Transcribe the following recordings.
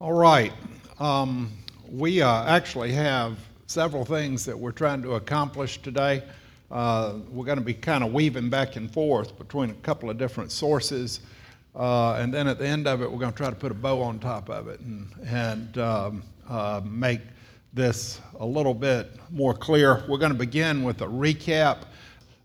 All right. Um, we uh, actually have several things that we're trying to accomplish today. Uh, we're going to be kind of weaving back and forth between a couple of different sources. Uh, and then at the end of it, we're going to try to put a bow on top of it and, and um, uh, make this a little bit more clear. We're going to begin with a recap.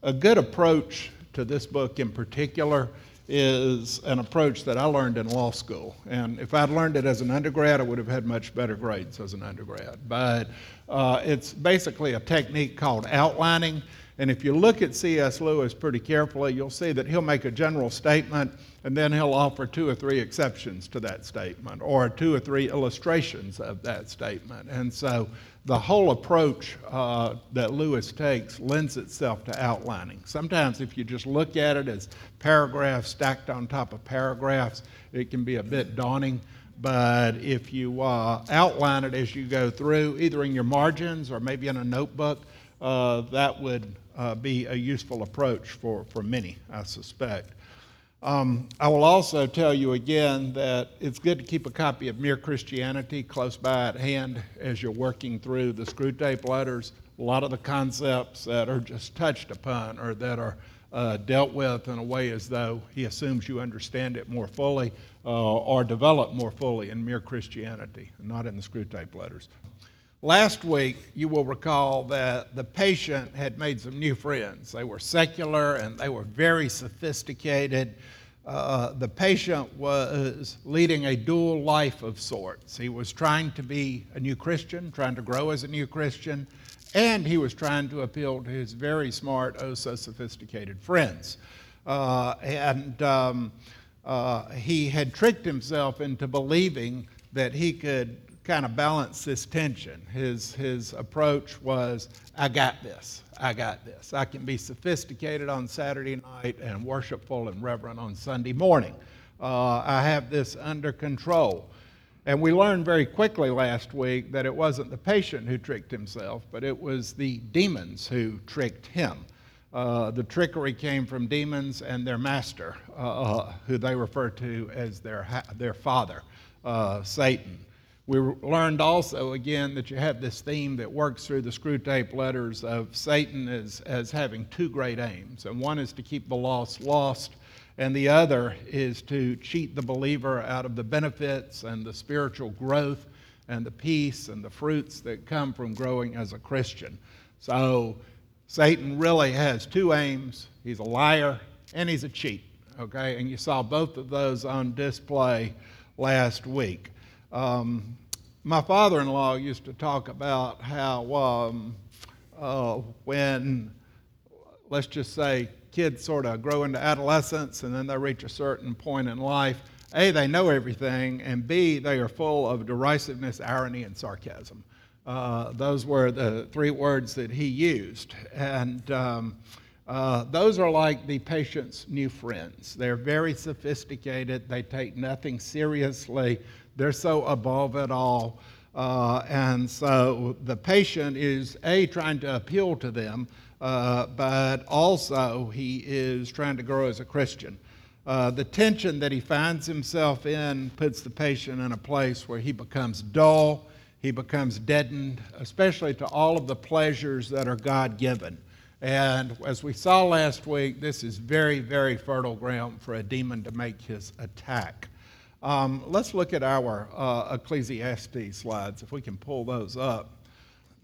A good approach to this book in particular is an approach that I learned in law school. And if I'd learned it as an undergrad, I would have had much better grades as an undergrad. But uh, it's basically a technique called outlining. And if you look at C.S. Lewis pretty carefully, you'll see that he'll make a general statement and then he'll offer two or three exceptions to that statement or two or three illustrations of that statement. And so the whole approach uh, that Lewis takes lends itself to outlining. Sometimes, if you just look at it as paragraphs stacked on top of paragraphs, it can be a bit daunting. But if you uh, outline it as you go through, either in your margins or maybe in a notebook, uh, that would uh, be a useful approach for, for many, I suspect. Um, I will also tell you again that it's good to keep a copy of Mere Christianity close by at hand as you're working through the Screwtape letters. A lot of the concepts that are just touched upon or that are uh, dealt with in a way as though he assumes you understand it more fully uh, or develop more fully in Mere Christianity, not in the Screwtape letters. Last week, you will recall that the patient had made some new friends. They were secular and they were very sophisticated. Uh, the patient was leading a dual life of sorts. He was trying to be a new Christian, trying to grow as a new Christian, and he was trying to appeal to his very smart, oh so sophisticated friends. Uh, and um, uh, he had tricked himself into believing that he could kind of balance this tension. His, his approach was, I got this. I got this. I can be sophisticated on Saturday night and worshipful and reverent on Sunday morning. Uh, I have this under control. And we learned very quickly last week that it wasn't the patient who tricked himself, but it was the demons who tricked him. Uh, the trickery came from demons and their master, uh, who they refer to as their, their father, uh, Satan. We learned also again that you have this theme that works through the Screwtape letters of Satan as, as having two great aims. And one is to keep the lost lost, and the other is to cheat the believer out of the benefits and the spiritual growth and the peace and the fruits that come from growing as a Christian. So Satan really has two aims he's a liar and he's a cheat. Okay? And you saw both of those on display last week. Um, my father in law used to talk about how um, uh, when, let's just say, kids sort of grow into adolescence and then they reach a certain point in life, A, they know everything, and B, they are full of derisiveness, irony, and sarcasm. Uh, those were the three words that he used. And um, uh, those are like the patient's new friends. They're very sophisticated, they take nothing seriously they're so above it all. Uh, and so the patient is, A, trying to appeal to them, uh, but also he is trying to grow as a Christian. Uh, the tension that he finds himself in puts the patient in a place where he becomes dull, he becomes deadened, especially to all of the pleasures that are God given. And as we saw last week, this is very, very fertile ground for a demon to make his attack. Um, let's look at our uh, Ecclesiastes slides, if we can pull those up.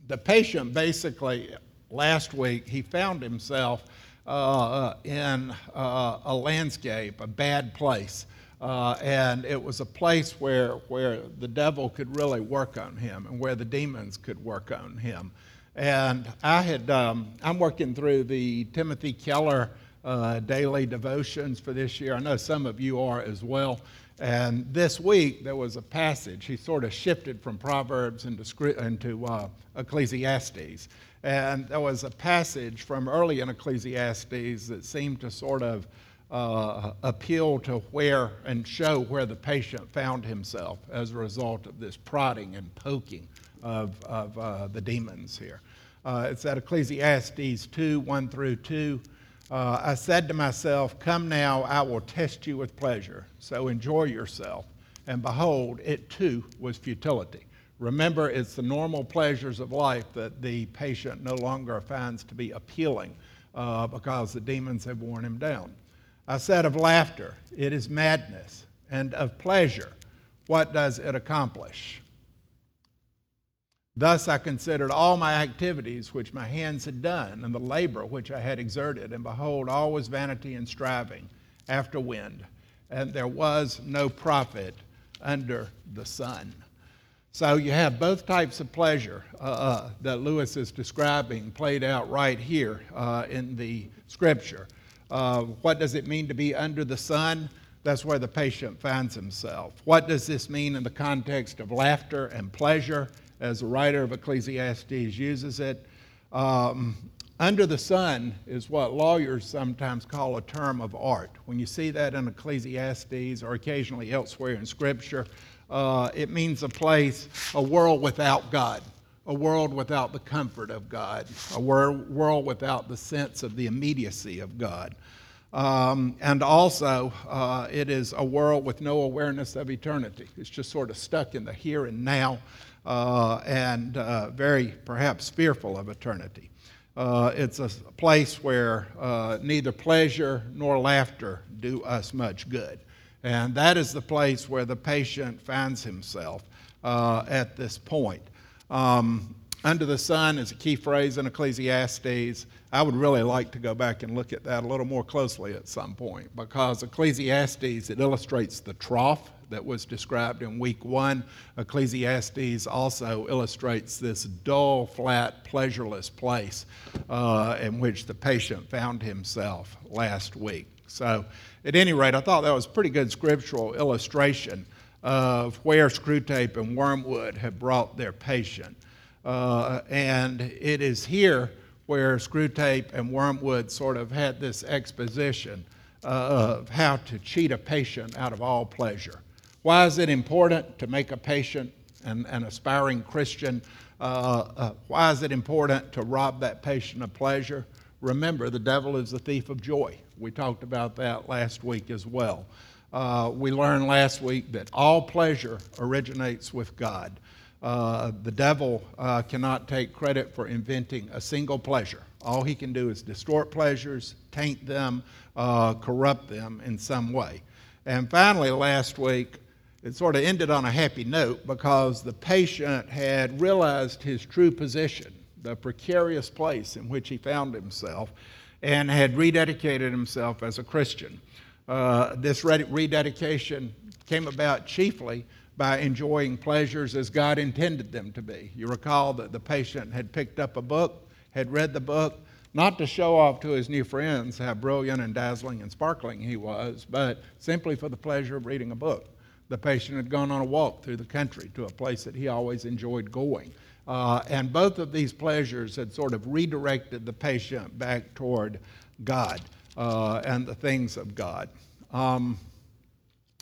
The patient basically, last week, he found himself uh, in uh, a landscape, a bad place. Uh, and it was a place where, where the devil could really work on him and where the demons could work on him. And I had, um, I'm working through the Timothy Keller uh, daily devotions for this year. I know some of you are as well. And this week there was a passage. He sort of shifted from Proverbs into, into uh, Ecclesiastes. And there was a passage from early in Ecclesiastes that seemed to sort of uh, appeal to where and show where the patient found himself as a result of this prodding and poking of, of uh, the demons here. Uh, it's at Ecclesiastes 2 1 through 2. Uh, I said to myself, Come now, I will test you with pleasure. So enjoy yourself and behold, it too was futility. Remember, it's the normal pleasures of life that the patient no longer finds to be appealing uh, because the demons have worn him down. I said of laughter, it is madness, and of pleasure, what does it accomplish? Thus I considered all my activities which my hands had done, and the labor which I had exerted, and behold, all was vanity and striving after wind, and there was no profit under the sun. So you have both types of pleasure uh, uh, that Lewis is describing played out right here uh, in the scripture. Uh, what does it mean to be under the sun? That's where the patient finds himself. What does this mean in the context of laughter and pleasure, as the writer of Ecclesiastes uses it? Um, under the sun is what lawyers sometimes call a term of art. When you see that in Ecclesiastes or occasionally elsewhere in Scripture, uh, it means a place, a world without God, a world without the comfort of God, a wor- world without the sense of the immediacy of God. Um, and also, uh, it is a world with no awareness of eternity. It's just sort of stuck in the here and now uh, and uh, very perhaps fearful of eternity. Uh, it's a place where uh, neither pleasure nor laughter do us much good. And that is the place where the patient finds himself uh, at this point. Um, under the sun is a key phrase in Ecclesiastes. I would really like to go back and look at that a little more closely at some point because Ecclesiastes, it illustrates the trough that was described in week one. Ecclesiastes also illustrates this dull, flat, pleasureless place uh, in which the patient found himself last week. So, at any rate, I thought that was pretty good scriptural illustration of where Screwtape and Wormwood have brought their patient. Uh, and it is here where Screwtape and Wormwood sort of had this exposition uh, of how to cheat a patient out of all pleasure. Why is it important to make a patient an, an aspiring Christian? Uh, uh, why is it important to rob that patient of pleasure? Remember, the devil is the thief of joy. We talked about that last week as well. Uh, we learned last week that all pleasure originates with God. Uh, the devil uh, cannot take credit for inventing a single pleasure. All he can do is distort pleasures, taint them, uh, corrupt them in some way. And finally, last week, it sort of ended on a happy note because the patient had realized his true position, the precarious place in which he found himself, and had rededicated himself as a Christian. Uh, this rededication came about chiefly by enjoying pleasures as God intended them to be. You recall that the patient had picked up a book, had read the book, not to show off to his new friends how brilliant and dazzling and sparkling he was, but simply for the pleasure of reading a book. The patient had gone on a walk through the country to a place that he always enjoyed going. Uh, and both of these pleasures had sort of redirected the patient back toward God uh, and the things of God. Um,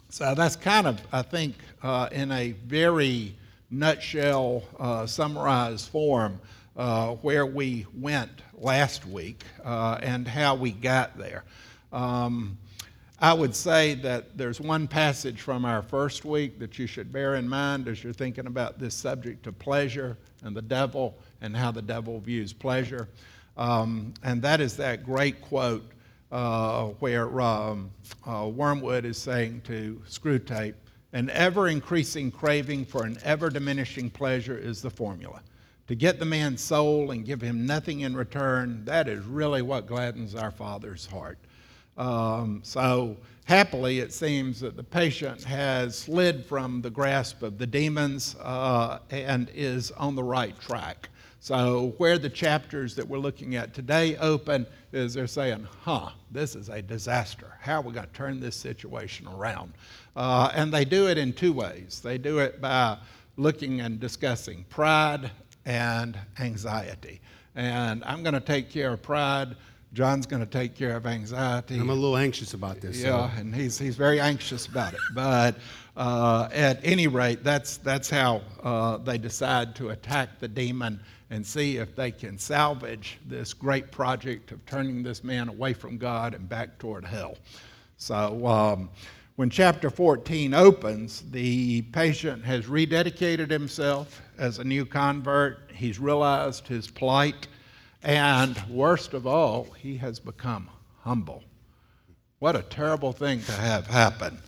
so that's kind of, I think, uh, in a very nutshell, uh, summarized form, uh, where we went last week uh, and how we got there. Um, I would say that there's one passage from our first week that you should bear in mind as you're thinking about this subject of pleasure and the devil and how the devil views pleasure. Um, and that is that great quote uh, where um, uh, Wormwood is saying to Screwtape, an ever increasing craving for an ever diminishing pleasure is the formula. To get the man's soul and give him nothing in return, that is really what gladdens our Father's heart. Um, so, happily, it seems that the patient has slid from the grasp of the demons uh, and is on the right track. So, where the chapters that we're looking at today open is they're saying, huh, this is a disaster. How are we going to turn this situation around? Uh, and they do it in two ways. They do it by looking and discussing pride and anxiety. And I'm going to take care of pride John's going to take care of anxiety. I'm a little anxious about this. Yeah, so. and he's, he's very anxious about it. But uh, at any rate, that's, that's how uh, they decide to attack the demon and see if they can salvage this great project of turning this man away from God and back toward hell. So um, when chapter 14 opens, the patient has rededicated himself as a new convert. He's realized his plight. And worst of all, he has become humble. What a terrible thing to have happen.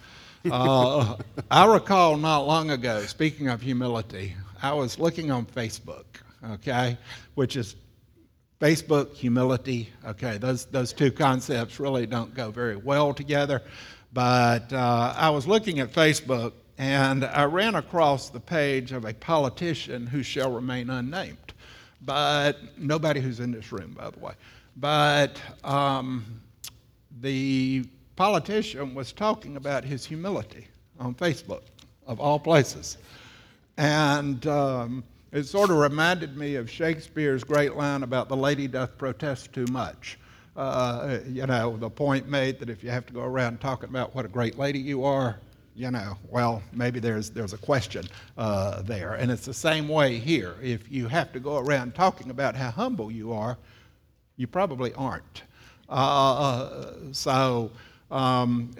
Uh, I recall not long ago, speaking of humility, I was looking on Facebook, okay, which is Facebook, humility, okay, those, those two concepts really don't go very well together. But uh, I was looking at Facebook and I ran across the page of a politician who shall remain unnamed. But nobody who's in this room, by the way. But um, the politician was talking about his humility on Facebook, of all places. And um, it sort of reminded me of Shakespeare's great line about the lady doth protest too much. Uh, you know, the point made that if you have to go around talking about what a great lady you are, you know, well, maybe there's, there's a question uh, there. And it's the same way here. If you have to go around talking about how humble you are, you probably aren't. Uh, so um,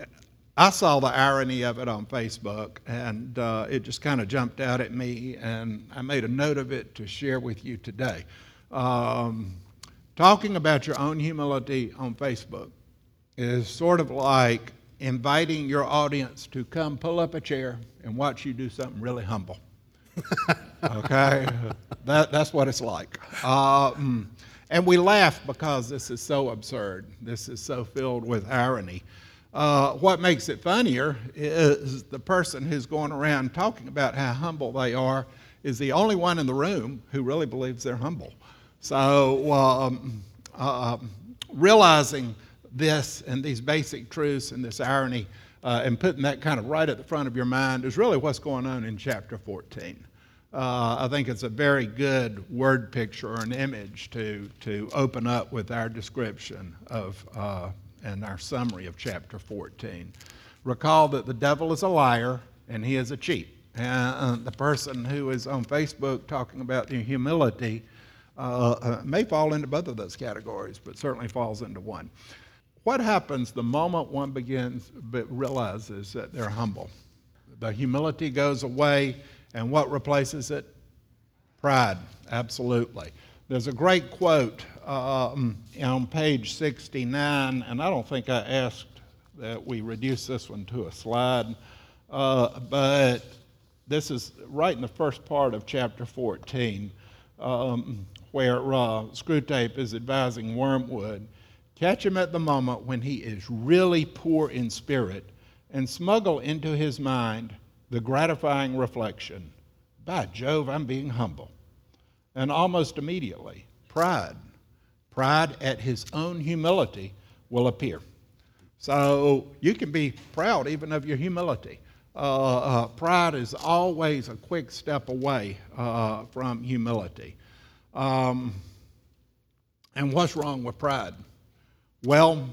I saw the irony of it on Facebook, and uh, it just kind of jumped out at me, and I made a note of it to share with you today. Um, talking about your own humility on Facebook is sort of like inviting your audience to come pull up a chair and watch you do something really humble. okay? that, that's what it's like. Um, and we laugh because this is so absurd. This is so filled with irony. Uh, what makes it funnier is the person who's going around talking about how humble they are is the only one in the room who really believes they're humble. So, um, uh, realizing this and these basic truths and this irony uh, and putting that kind of right at the front of your mind is really what's going on in chapter 14. Uh, I think it's a very good word picture or an image to, to open up with our description of uh, and our summary of chapter 14. Recall that the devil is a liar and he is a cheat. And the person who is on Facebook talking about humility uh, uh, may fall into both of those categories, but certainly falls into one. What happens the moment one begins but realizes that they're humble? The humility goes away, and what replaces it? Pride, absolutely. There's a great quote um, on page 69, and I don't think I asked that we reduce this one to a slide, uh, but this is right in the first part of chapter 14, um, where uh, Screwtape is advising Wormwood catch him at the moment when he is really poor in spirit and smuggle into his mind the gratifying reflection by Jove, I'm being humble. And almost immediately, pride, pride at his own humility will appear. So you can be proud even of your humility. Uh, uh, pride is always a quick step away uh, from humility. Um, and what's wrong with pride? Well,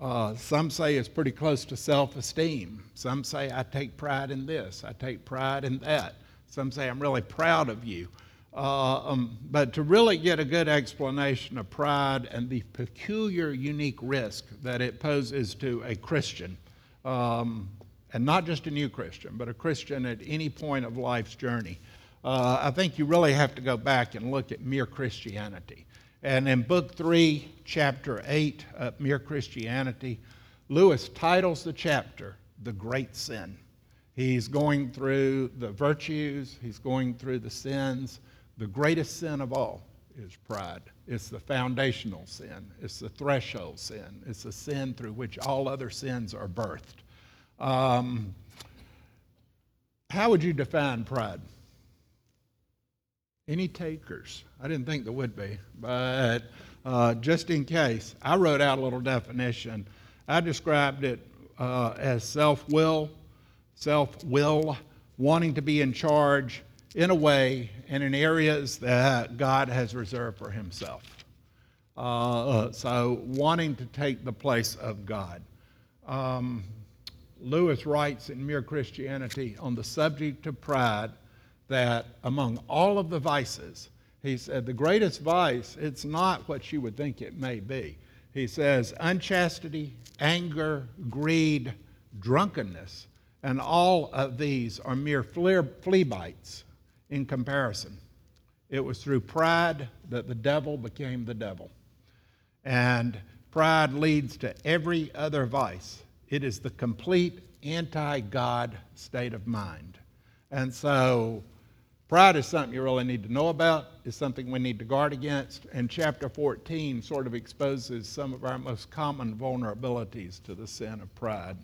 uh, some say it's pretty close to self esteem. Some say I take pride in this, I take pride in that. Some say I'm really proud of you. Uh, um, but to really get a good explanation of pride and the peculiar, unique risk that it poses to a Christian, um, and not just a new Christian, but a Christian at any point of life's journey, uh, I think you really have to go back and look at mere Christianity. And in Book 3, Chapter 8, uh, Mere Christianity, Lewis titles the chapter The Great Sin. He's going through the virtues, he's going through the sins. The greatest sin of all is pride. It's the foundational sin, it's the threshold sin, it's the sin through which all other sins are birthed. Um, how would you define pride? Any takers? I didn't think there would be, but uh, just in case, I wrote out a little definition. I described it uh, as self will self will, wanting to be in charge in a way and in areas that God has reserved for Himself. Uh, so, wanting to take the place of God. Um, Lewis writes in Mere Christianity on the subject of pride that among all of the vices, he said the greatest vice, it's not what you would think it may be. He says unchastity, anger, greed, drunkenness, and all of these are mere flea bites in comparison. It was through pride that the devil became the devil. And pride leads to every other vice. It is the complete anti God state of mind. And so, pride is something you really need to know about, is something we need to guard against. And chapter 14 sort of exposes some of our most common vulnerabilities to the sin of pride.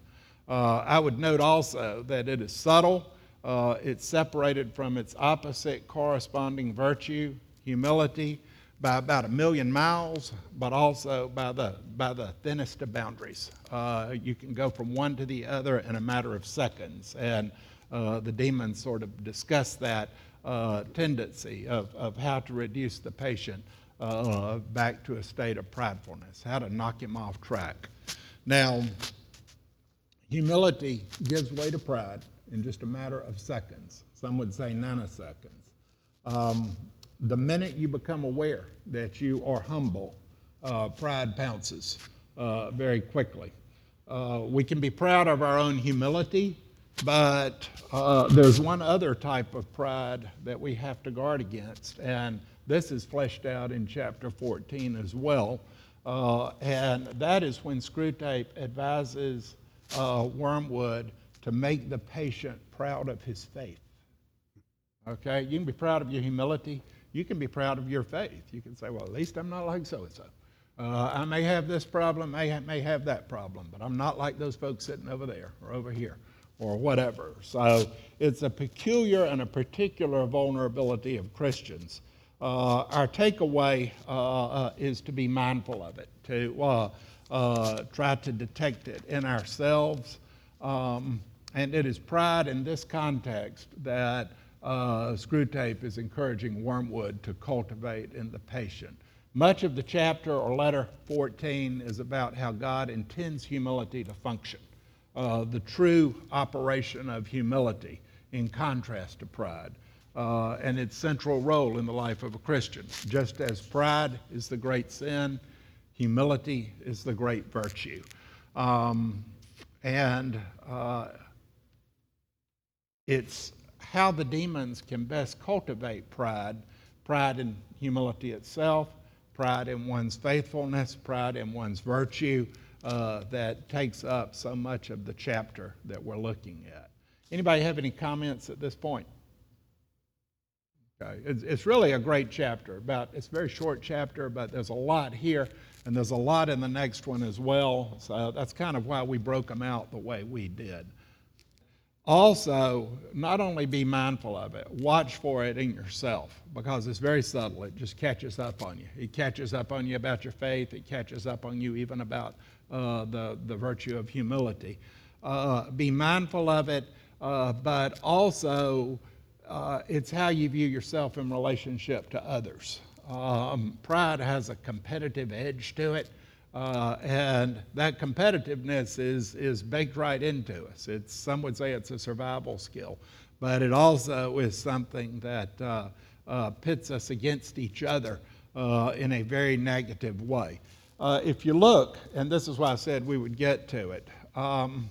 Uh, I would note also that it is subtle, uh, it's separated from its opposite corresponding virtue, humility, by about a million miles, but also by the, by the thinnest of boundaries. Uh, you can go from one to the other in a matter of seconds. And uh, the demons sort of discuss that uh, tendency of, of how to reduce the patient uh, back to a state of pridefulness, how to knock him off track. Now, humility gives way to pride in just a matter of seconds. Some would say nanoseconds. Um, the minute you become aware that you are humble, uh, pride pounces uh, very quickly. Uh, we can be proud of our own humility, but uh, there's one other type of pride that we have to guard against, and this is fleshed out in chapter 14 as well. Uh, and that is when Screwtape advises uh, Wormwood to make the patient proud of his faith. Okay, you can be proud of your humility. You can be proud of your faith. You can say, well, at least I'm not like so and so. I may have this problem, may, may have that problem, but I'm not like those folks sitting over there or over here or whatever. So it's a peculiar and a particular vulnerability of Christians. Uh, our takeaway uh, uh, is to be mindful of it, to uh, uh, try to detect it in ourselves. Um, and it is pride in this context that uh, Screwtape is encouraging Wormwood to cultivate in the patient. Much of the chapter or letter 14 is about how God intends humility to function, uh, the true operation of humility in contrast to pride, uh, and its central role in the life of a Christian. Just as pride is the great sin, humility is the great virtue. Um, and uh, it's how the demons can best cultivate pride pride in humility itself, pride in one's faithfulness, pride in one's virtue uh, that takes up so much of the chapter that we're looking at. Anybody have any comments at this point? Okay. It's, it's really a great chapter. About it's a very short chapter, but there's a lot here, and there's a lot in the next one as well. So that's kind of why we broke them out the way we did. Also, not only be mindful of it, watch for it in yourself because it's very subtle. It just catches up on you. It catches up on you about your faith, it catches up on you even about uh, the, the virtue of humility. Uh, be mindful of it, uh, but also uh, it's how you view yourself in relationship to others. Um, pride has a competitive edge to it. Uh, and that competitiveness is, is baked right into us. It's, some would say it's a survival skill, but it also is something that uh, uh, pits us against each other uh, in a very negative way. Uh, if you look, and this is why I said we would get to it, um,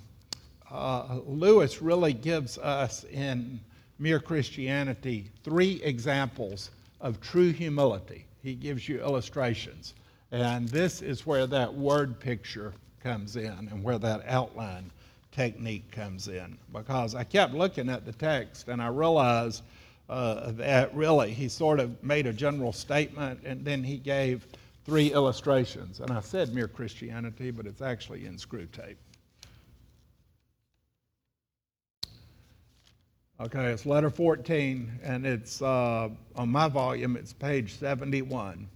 uh, Lewis really gives us in Mere Christianity three examples of true humility. He gives you illustrations. And this is where that word picture comes in and where that outline technique comes in. Because I kept looking at the text and I realized uh, that really he sort of made a general statement and then he gave three illustrations. And I said mere Christianity, but it's actually in Screwtape. Okay, it's letter 14, and it's uh, on my volume, it's page 71.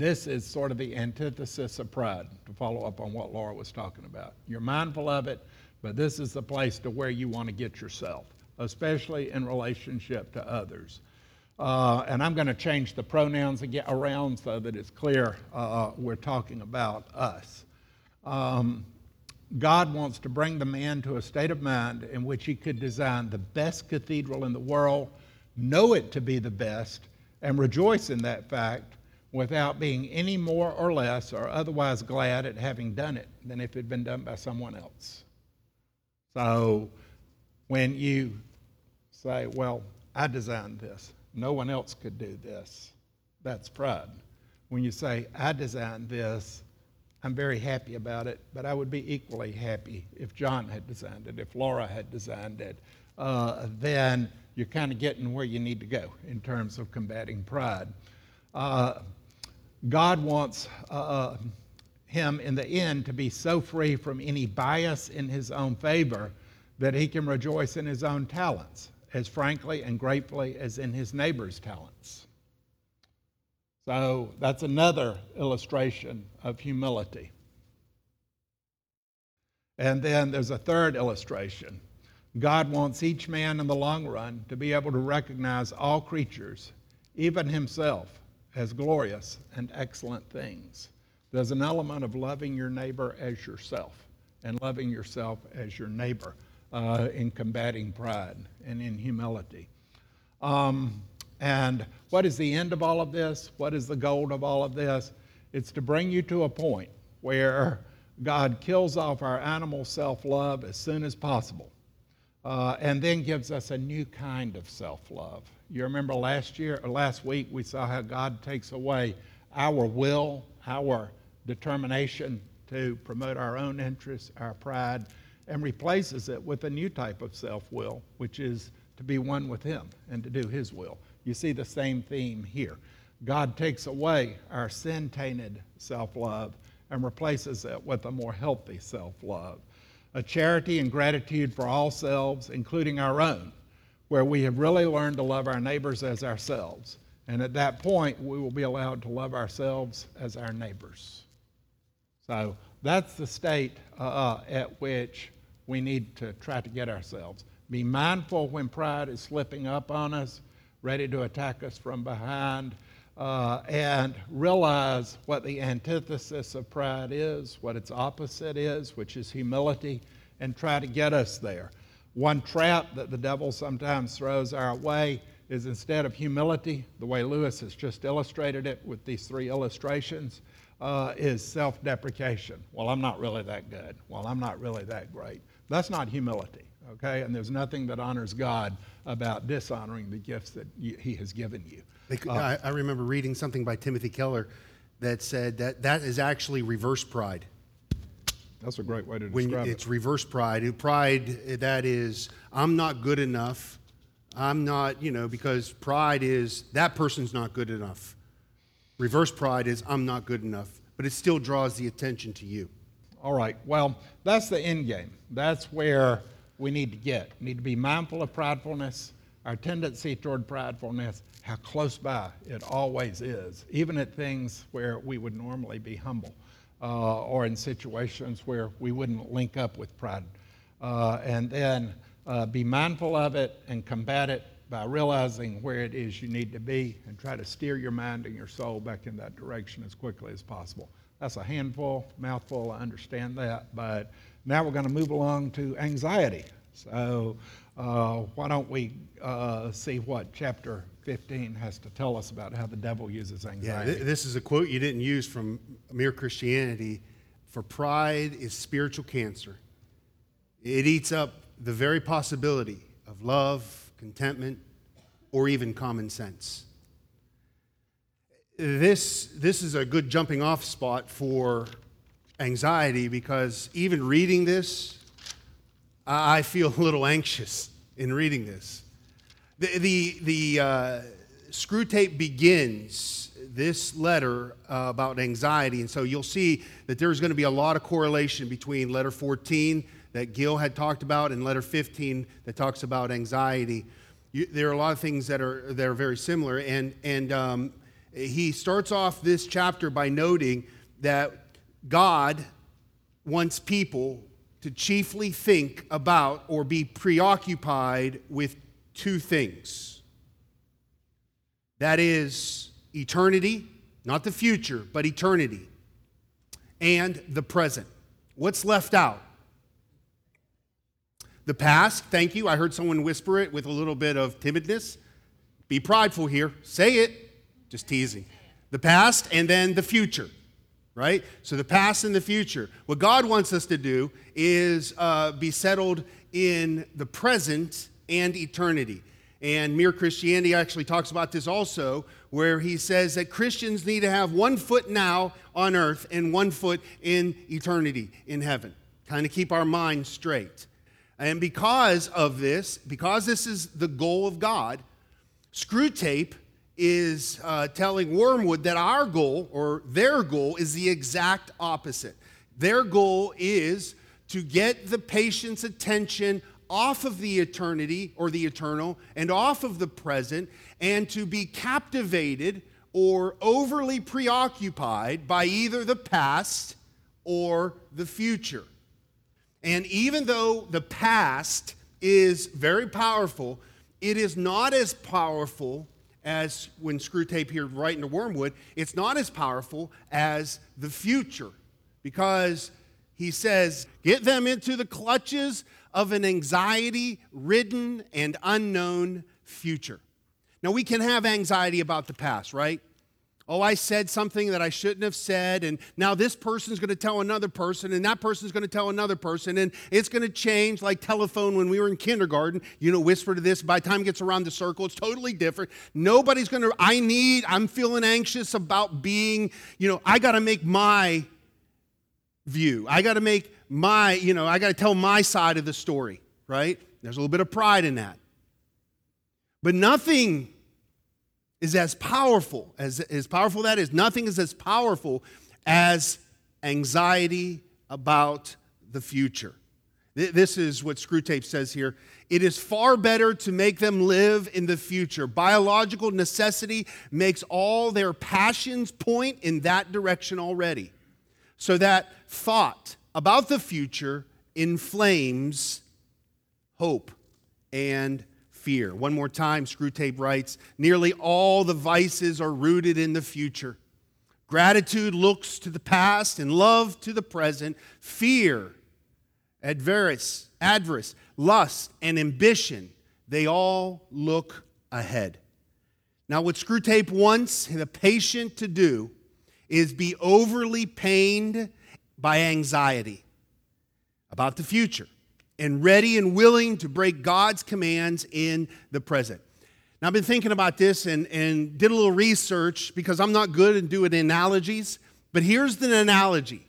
This is sort of the antithesis of pride, to follow up on what Laura was talking about. You're mindful of it, but this is the place to where you want to get yourself, especially in relationship to others. Uh, and I'm going to change the pronouns again around so that it's clear uh, we're talking about us. Um, God wants to bring the man to a state of mind in which he could design the best cathedral in the world, know it to be the best, and rejoice in that fact without being any more or less or otherwise glad at having done it than if it had been done by someone else. So when you say, Well, I designed this, no one else could do this, that's pride. When you say, I designed this, I'm very happy about it, but I would be equally happy if John had designed it, if Laura had designed it. Uh, then you're kind of getting where you need to go in terms of combating pride. Uh, God wants uh, him in the end to be so free from any bias in his own favor that he can rejoice in his own talents as frankly and gratefully as in his neighbor's talents. So that's another illustration of humility. And then there's a third illustration. God wants each man in the long run to be able to recognize all creatures, even himself, as glorious and excellent things. There's an element of loving your neighbor as yourself and loving yourself as your neighbor uh, in combating pride and in humility. Um, and what is the end of all of this? What is the goal of all of this? It's to bring you to a point where God kills off our animal self love as soon as possible uh, and then gives us a new kind of self love. You remember last year or last week we saw how God takes away our will, our determination to promote our own interests, our pride, and replaces it with a new type of self will, which is to be one with Him and to do His will. You see the same theme here. God takes away our sin tainted self love and replaces it with a more healthy self love. A charity and gratitude for all selves, including our own, where we have really learned to love our neighbors as ourselves. And at that point, we will be allowed to love ourselves as our neighbors. So that's the state uh, at which we need to try to get ourselves. Be mindful when pride is slipping up on us ready to attack us from behind, uh, and realize what the antithesis of pride is, what its opposite is, which is humility, and try to get us there. One trap that the devil sometimes throws our way is instead of humility, the way Lewis has just illustrated it with these three illustrations, uh, is self deprecation. Well, I'm not really that good. Well, I'm not really that great. That's not humility okay? And there's nothing that honors God about dishonoring the gifts that He has given you. Uh, I, I remember reading something by Timothy Keller that said that that is actually reverse pride. That's a great way to when describe it. It's reverse pride. Pride, that is, I'm not good enough. I'm not, you know, because pride is that person's not good enough. Reverse pride is I'm not good enough, but it still draws the attention to you. All right. Well, that's the end game. That's where we need to get. We need to be mindful of pridefulness, our tendency toward pridefulness, how close by it always is, even at things where we would normally be humble uh, or in situations where we wouldn't link up with pride. Uh, and then uh, be mindful of it and combat it by realizing where it is you need to be and try to steer your mind and your soul back in that direction as quickly as possible. That's a handful, mouthful, I understand that, but now we're going to move along to anxiety. So uh, why don't we uh, see what chapter 15 has to tell us about how the devil uses anxiety? Yeah, this is a quote you didn't use from Mere Christianity. For pride is spiritual cancer. It eats up the very possibility of love, contentment, or even common sense. This, this is a good jumping off spot for anxiety because even reading this, I feel a little anxious in reading this. The, the, the uh, Screwtape begins this letter uh, about anxiety, and so you'll see that there's going to be a lot of correlation between letter 14 that Gil had talked about and letter 15 that talks about anxiety. You, there are a lot of things that are, that are very similar, and, and um, he starts off this chapter by noting that God wants people to chiefly think about or be preoccupied with two things that is, eternity, not the future, but eternity, and the present. What's left out? The past, thank you. I heard someone whisper it with a little bit of timidness. Be prideful here. Say it. Just teasing. The past and then the future right? So the past and the future. What God wants us to do is uh, be settled in the present and eternity. And Mere Christianity actually talks about this also, where he says that Christians need to have one foot now on earth and one foot in eternity in heaven. Kind of keep our minds straight. And because of this, because this is the goal of God, Screwtape is uh, telling Wormwood that our goal, or their goal, is the exact opposite. Their goal is to get the patient's attention off of the eternity or the eternal and off of the present and to be captivated or overly preoccupied by either the past or the future. And even though the past is very powerful, it is not as powerful as when Screwtape here writing to Wormwood, it's not as powerful as the future because he says, get them into the clutches of an anxiety ridden and unknown future. Now, we can have anxiety about the past, right? Oh, I said something that I shouldn't have said, and now this person's going to tell another person, and that person's going to tell another person, and it's going to change like telephone when we were in kindergarten. You know, whisper to this. By the time it gets around the circle, it's totally different. Nobody's going to, I need, I'm feeling anxious about being, you know, I got to make my view. I got to make my, you know, I got to tell my side of the story, right? There's a little bit of pride in that. But nothing is as powerful, as, as powerful that is, nothing is as powerful as anxiety about the future. This is what Screwtape says here. It is far better to make them live in the future. Biological necessity makes all their passions point in that direction already. So that thought about the future inflames hope and fear. One more time, Screwtape writes Nearly all the vices are rooted in the future. Gratitude looks to the past and love to the present. Fear, adverse, adverse, lust, and ambition, they all look ahead. Now, what Screwtape wants the patient to do is be overly pained by anxiety about the future and ready and willing to break God's commands in the present. Now, I've been thinking about this and, and did a little research because I'm not good at doing analogies, but here's the analogy.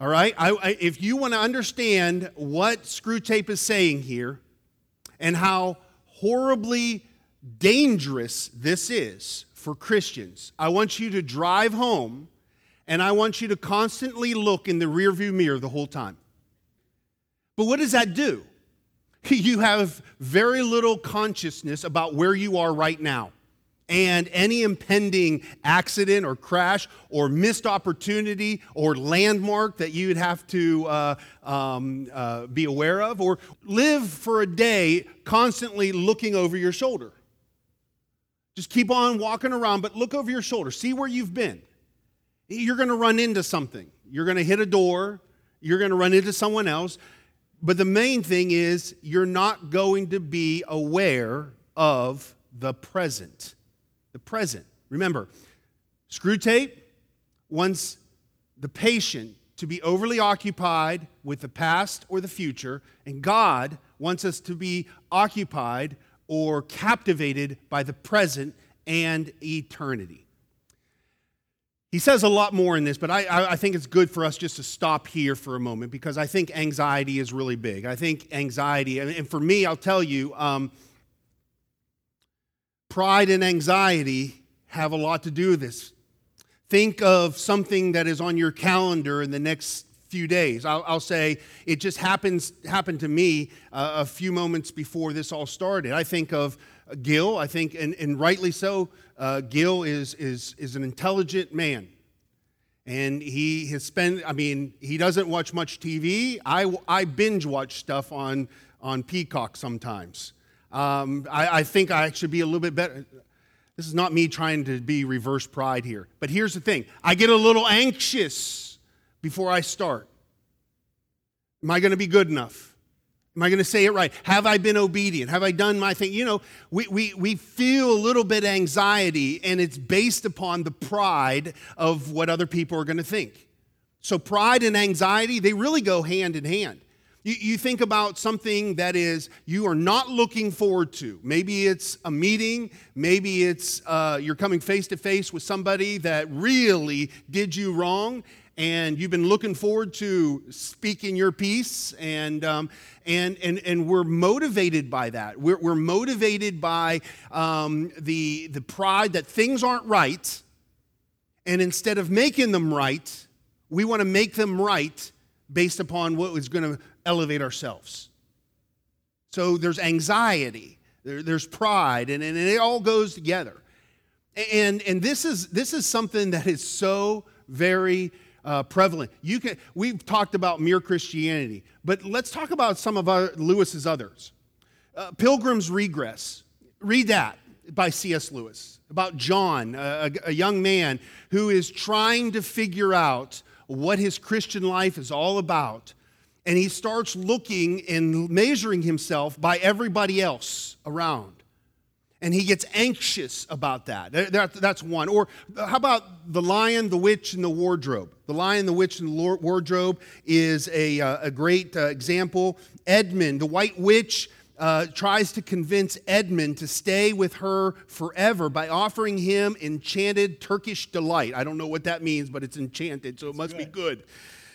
All right? I, I, if you want to understand what Screwtape is saying here and how horribly dangerous this is for Christians, I want you to drive home and I want you to constantly look in the rearview mirror the whole time. But what does that do? You have very little consciousness about where you are right now. And any impending accident or crash or missed opportunity or landmark that you would have to uh, um, uh, be aware of, or live for a day constantly looking over your shoulder. Just keep on walking around, but look over your shoulder. See where you've been. You're going to run into something. You're going to hit a door. You're going to run into someone else. But the main thing is, you're not going to be aware of the present. The present. Remember, Screwtape wants the patient to be overly occupied with the past or the future, and God wants us to be occupied or captivated by the present and eternity. He says a lot more in this, but I, I, think it's good for us just to stop here for a moment because I think anxiety is really big. I think anxiety, and for me, I'll tell you, um, pride and anxiety have a lot to do with this. Think of something that is on your calendar in the next few days. I'll, I'll say it just happens happened to me uh, a few moments before this all started. I think of Gil. I think, and, and rightly so, uh, Gil is, is, is an intelligent man. And he has spent, I mean, he doesn't watch much TV. I, I binge watch stuff on, on Peacock sometimes. Um, I, I think I should be a little bit better. This is not me trying to be reverse pride here. But here's the thing I get a little anxious before I start. Am I going to be good enough? Am I going to say it right? Have I been obedient? Have I done my thing? You know, we, we, we feel a little bit anxiety, and it's based upon the pride of what other people are going to think. So, pride and anxiety, they really go hand in hand. You, you think about something that is you are not looking forward to. Maybe it's a meeting, maybe it's uh, you're coming face to face with somebody that really did you wrong, and you've been looking forward to speaking your piece and um, and and and we're motivated by that. We're, we're motivated by um, the the pride that things aren't right and instead of making them right we want to make them right based upon what is going to elevate ourselves. So there's anxiety there, there's pride and, and it all goes together. And and this is this is something that is so very uh, prevalent. You can, we've talked about mere Christianity, but let's talk about some of our, Lewis's others. Uh, Pilgrim's Regress. Read that by C.S. Lewis about John, a, a young man who is trying to figure out what his Christian life is all about. And he starts looking and measuring himself by everybody else around and he gets anxious about that. that. That's one. Or how about the lion, the witch, and the wardrobe? The lion, the witch, and the wardrobe is a, uh, a great uh, example. Edmund, the white witch, uh, tries to convince Edmund to stay with her forever by offering him enchanted Turkish delight. I don't know what that means, but it's enchanted, so it must good. be good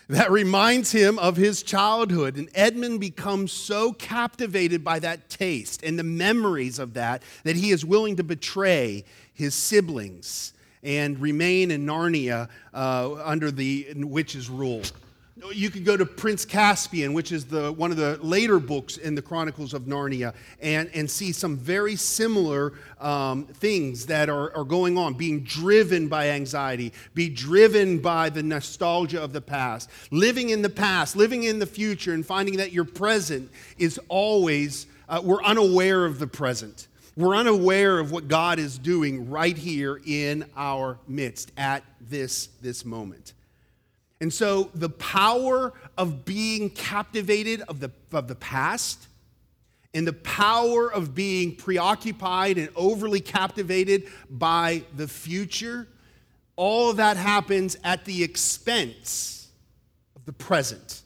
that reminds him of his childhood. And Edmund becomes so captivated by that taste and the memories of that that he is willing to betray his siblings and remain in Narnia uh, under the witch's rule. You could go to Prince Caspian, which is the, one of the later books in the Chronicles of Narnia, and, and see some very similar um, things that are, are going on, being driven by anxiety, be driven by the nostalgia of the past, living in the past, living in the future, and finding that your present is always, uh, we're unaware of the present. We're unaware of what God is doing right here in our midst at this, this moment. And so the power of being captivated of the, of the past and the power of being preoccupied and overly captivated by the future, all of that happens at the expense of the present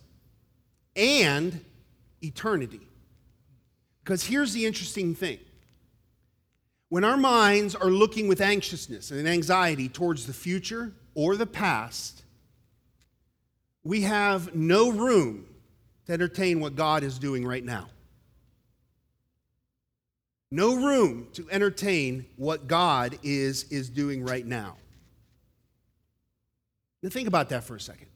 and eternity. Because here's the interesting thing when our minds are looking with anxiousness and anxiety towards the future or the past, we have no room to entertain what God is doing right now. No room to entertain what God is, is doing right now. Now, think about that for a second.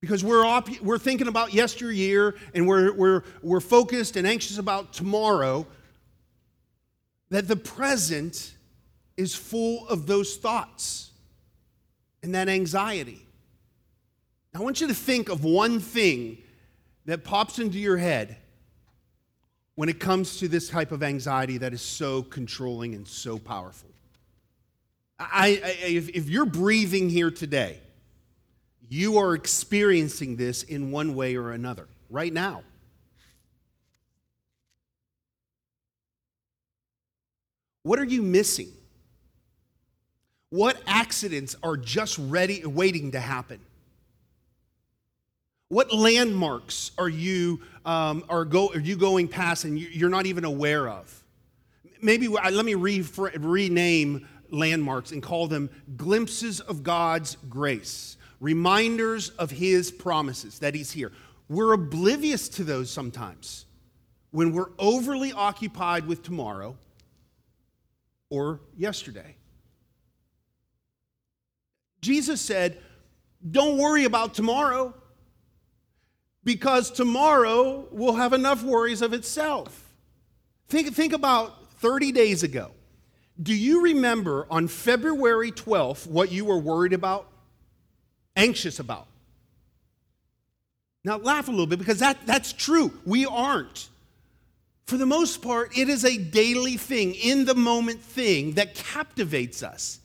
Because we're, op- we're thinking about yesteryear and we're, we're, we're focused and anxious about tomorrow, that the present is full of those thoughts and that anxiety. I want you to think of one thing that pops into your head when it comes to this type of anxiety that is so controlling and so powerful. I, I, if, if you're breathing here today, you are experiencing this in one way or another right now. What are you missing? What accidents are just ready, waiting to happen? What landmarks are you, um, are, go, are you going past and you're not even aware of? Maybe let me re- rename landmarks and call them glimpses of God's grace, reminders of His promises that He's here. We're oblivious to those sometimes when we're overly occupied with tomorrow or yesterday. Jesus said, Don't worry about tomorrow because tomorrow will have enough worries of itself. Think, think about 30 days ago. Do you remember on February 12th what you were worried about? Anxious about? Now, laugh a little bit because that, that's true. We aren't. For the most part, it is a daily thing, in the moment thing that captivates us,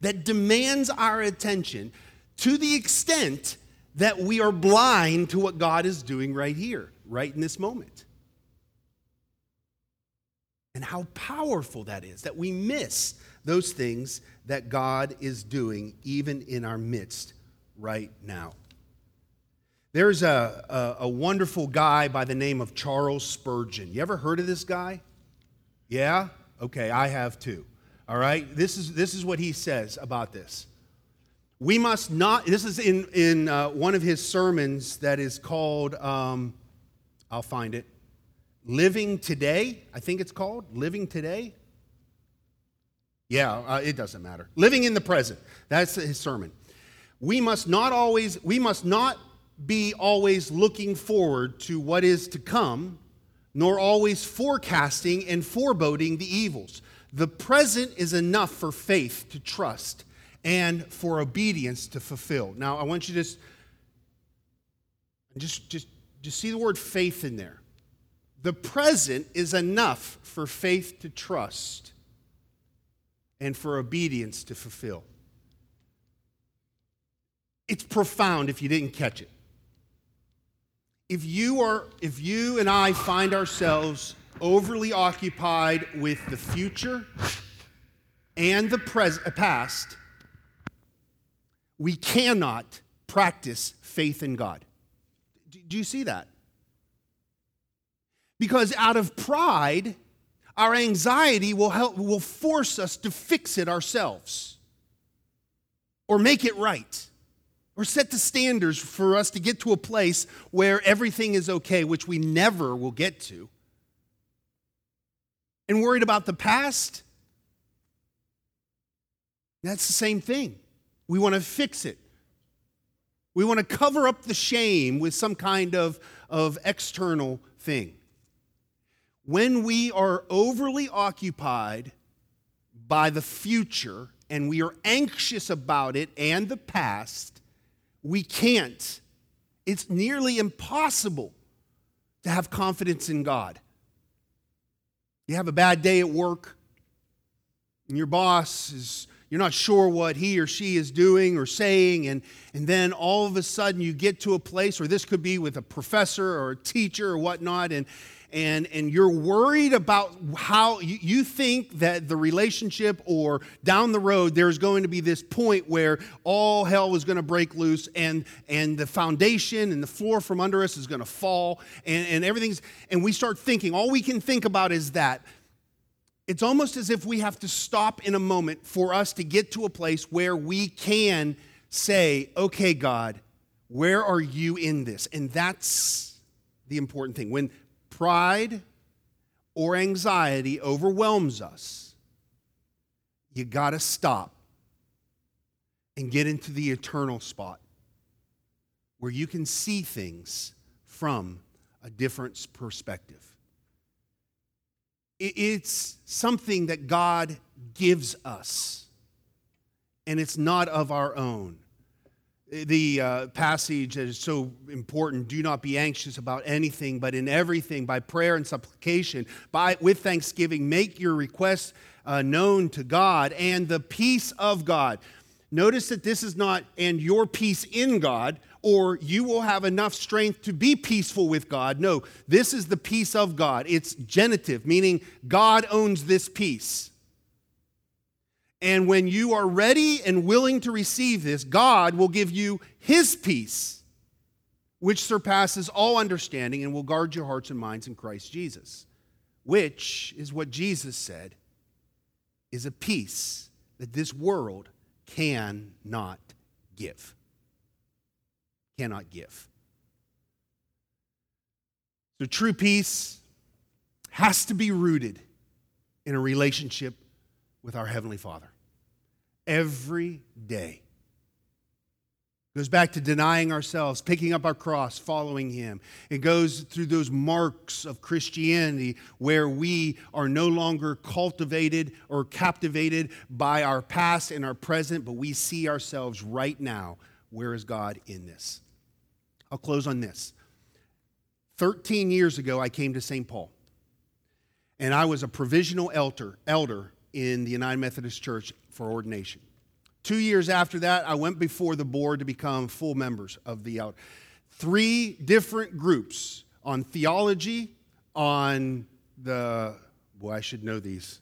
that demands our attention to the extent that we are blind to what God is doing right here, right in this moment. And how powerful that is, that we miss those things that God is doing even in our midst right now. There's a, a, a, wonderful guy by the name of Charles Spurgeon. You ever heard of this guy? Yeah? Okay, I have too. All right? This is, this is what he says about this. We must not, this is in, in uh, one of his sermons that is called, um, I'll find it, Living Today, I think it's called. Living Today? Yeah, uh, it doesn't matter. Living in the present. That's his sermon. We must not always, we must not be always looking forward to what is to come, nor always forecasting and foreboding the evils. The present is enough for faith to trust and for obedience to fulfill. Now, I want you to just just just just see the word faith in there. The present is enough for faith to trust and for obedience to fulfill. It's profound if you didn't catch it if you are if you and I find ourselves overly occupied with the future and the pres- uh, past, we cannot practice faith in God. Do you see that? Because out of pride, our anxiety will help will force us to fix it ourselves or make it right or set the standards for us to get to a place where everything is okay, which we never will get to. And worried about the past, that's the same thing. We want to fix it. We want to cover up the shame with some kind of, of external thing. When we are overly occupied by the future and we are anxious about it and the past, we can't. It's nearly impossible to have confidence in God. You have a bad day at work, and your boss is, you're not sure what he or she is doing or saying, and, and then all of a sudden you get to a place, or this could be with a professor or a teacher or whatnot, and, and, and you're worried about how you, you think that the relationship or down the road there's going to be this point where all hell is going to break loose and, and the foundation and the floor from under us is going to fall and, and everything's, and we start thinking, all we can think about is that. It's almost as if we have to stop in a moment for us to get to a place where we can say, okay, God, where are you in this? And that's the important thing. When pride or anxiety overwhelms us, you got to stop and get into the eternal spot where you can see things from a different perspective. It's something that God gives us, and it's not of our own. The uh, passage that is so important do not be anxious about anything but in everything by prayer and supplication by with thanksgiving make your requests uh, known to god and the peace of god. Notice that this is not and your peace in god or you will have enough strength to be peaceful with god. No this is the peace of god. It's genitive meaning god owns this peace. And when you are ready and willing to receive this, God will give you His peace, which surpasses all understanding and will guard your hearts and minds in Christ Jesus, which is what Jesus said is a peace that this world cannot give. Cannot give. So, true peace has to be rooted in a relationship with our Heavenly Father every day. Goes back to denying ourselves, picking up our cross, following Him. It goes through those marks of Christianity where we are no longer cultivated or captivated by our past and our present, but we see ourselves right now. Where is God in this? I'll close on this. 13 years ago, I came to St. Paul, and I was a provisional elder, elder in the United Methodist Church for ordination. Two years after that, I went before the board to become full members of the elder. Three different groups on theology, on the, boy, I should know these.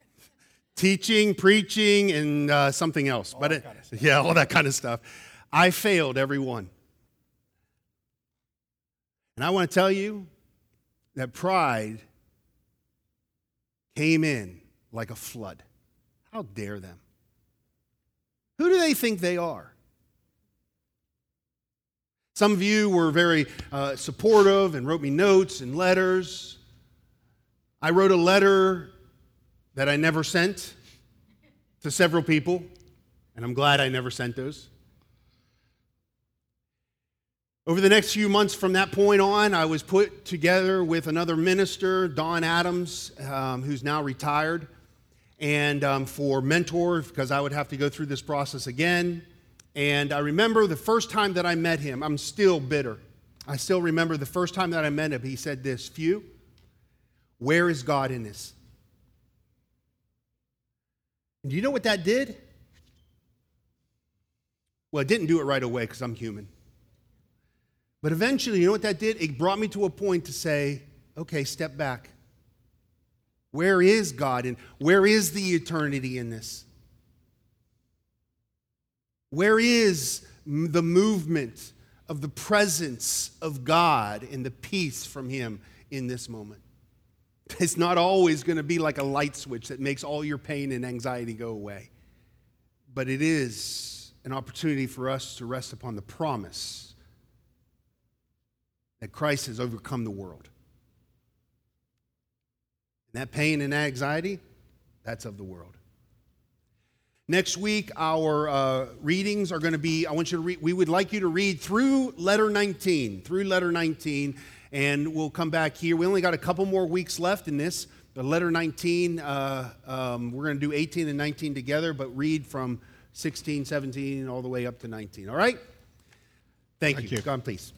Teaching, preaching, and uh, something else. but it, yeah, all that kind of stuff. I failed every one. And I want to tell you that pride came in like a flood. How dare them? Who do they think they are? Some of you were very uh, supportive and wrote me notes and letters. I wrote a letter that I never sent to several people, and I'm glad I never sent those. Over the next few months from that point on, I was put together with another minister, Don Adams, um, who's now retired, and um, for mentor, because I would have to go through this process again. And I remember the first time that I met him, I'm still bitter. I still remember the first time that I met him, he said this Few, where is God in this? And do you know what that did? Well, it didn't do it right away because I'm human. But eventually, you know what that did? It brought me to a point to say, okay, step back. Where is God and where is the eternity in this? Where is the movement of the presence of God and the peace from Him in this moment? It's not always going to be like a light switch that makes all your pain and anxiety go away, but it is an opportunity for us to rest upon the promise that Christ has overcome the world. And that pain and anxiety, that's of the world. Next week, our uh, readings are going to be, I want you to read, we would like you to read through letter 19, through letter 19, and we'll come back here. We only got a couple more weeks left in this. The letter 19, uh, um, we're going to do 18 and 19 together, but read from 16, 17, all the way up to 19. All right? Thank, Thank you. you. God, please.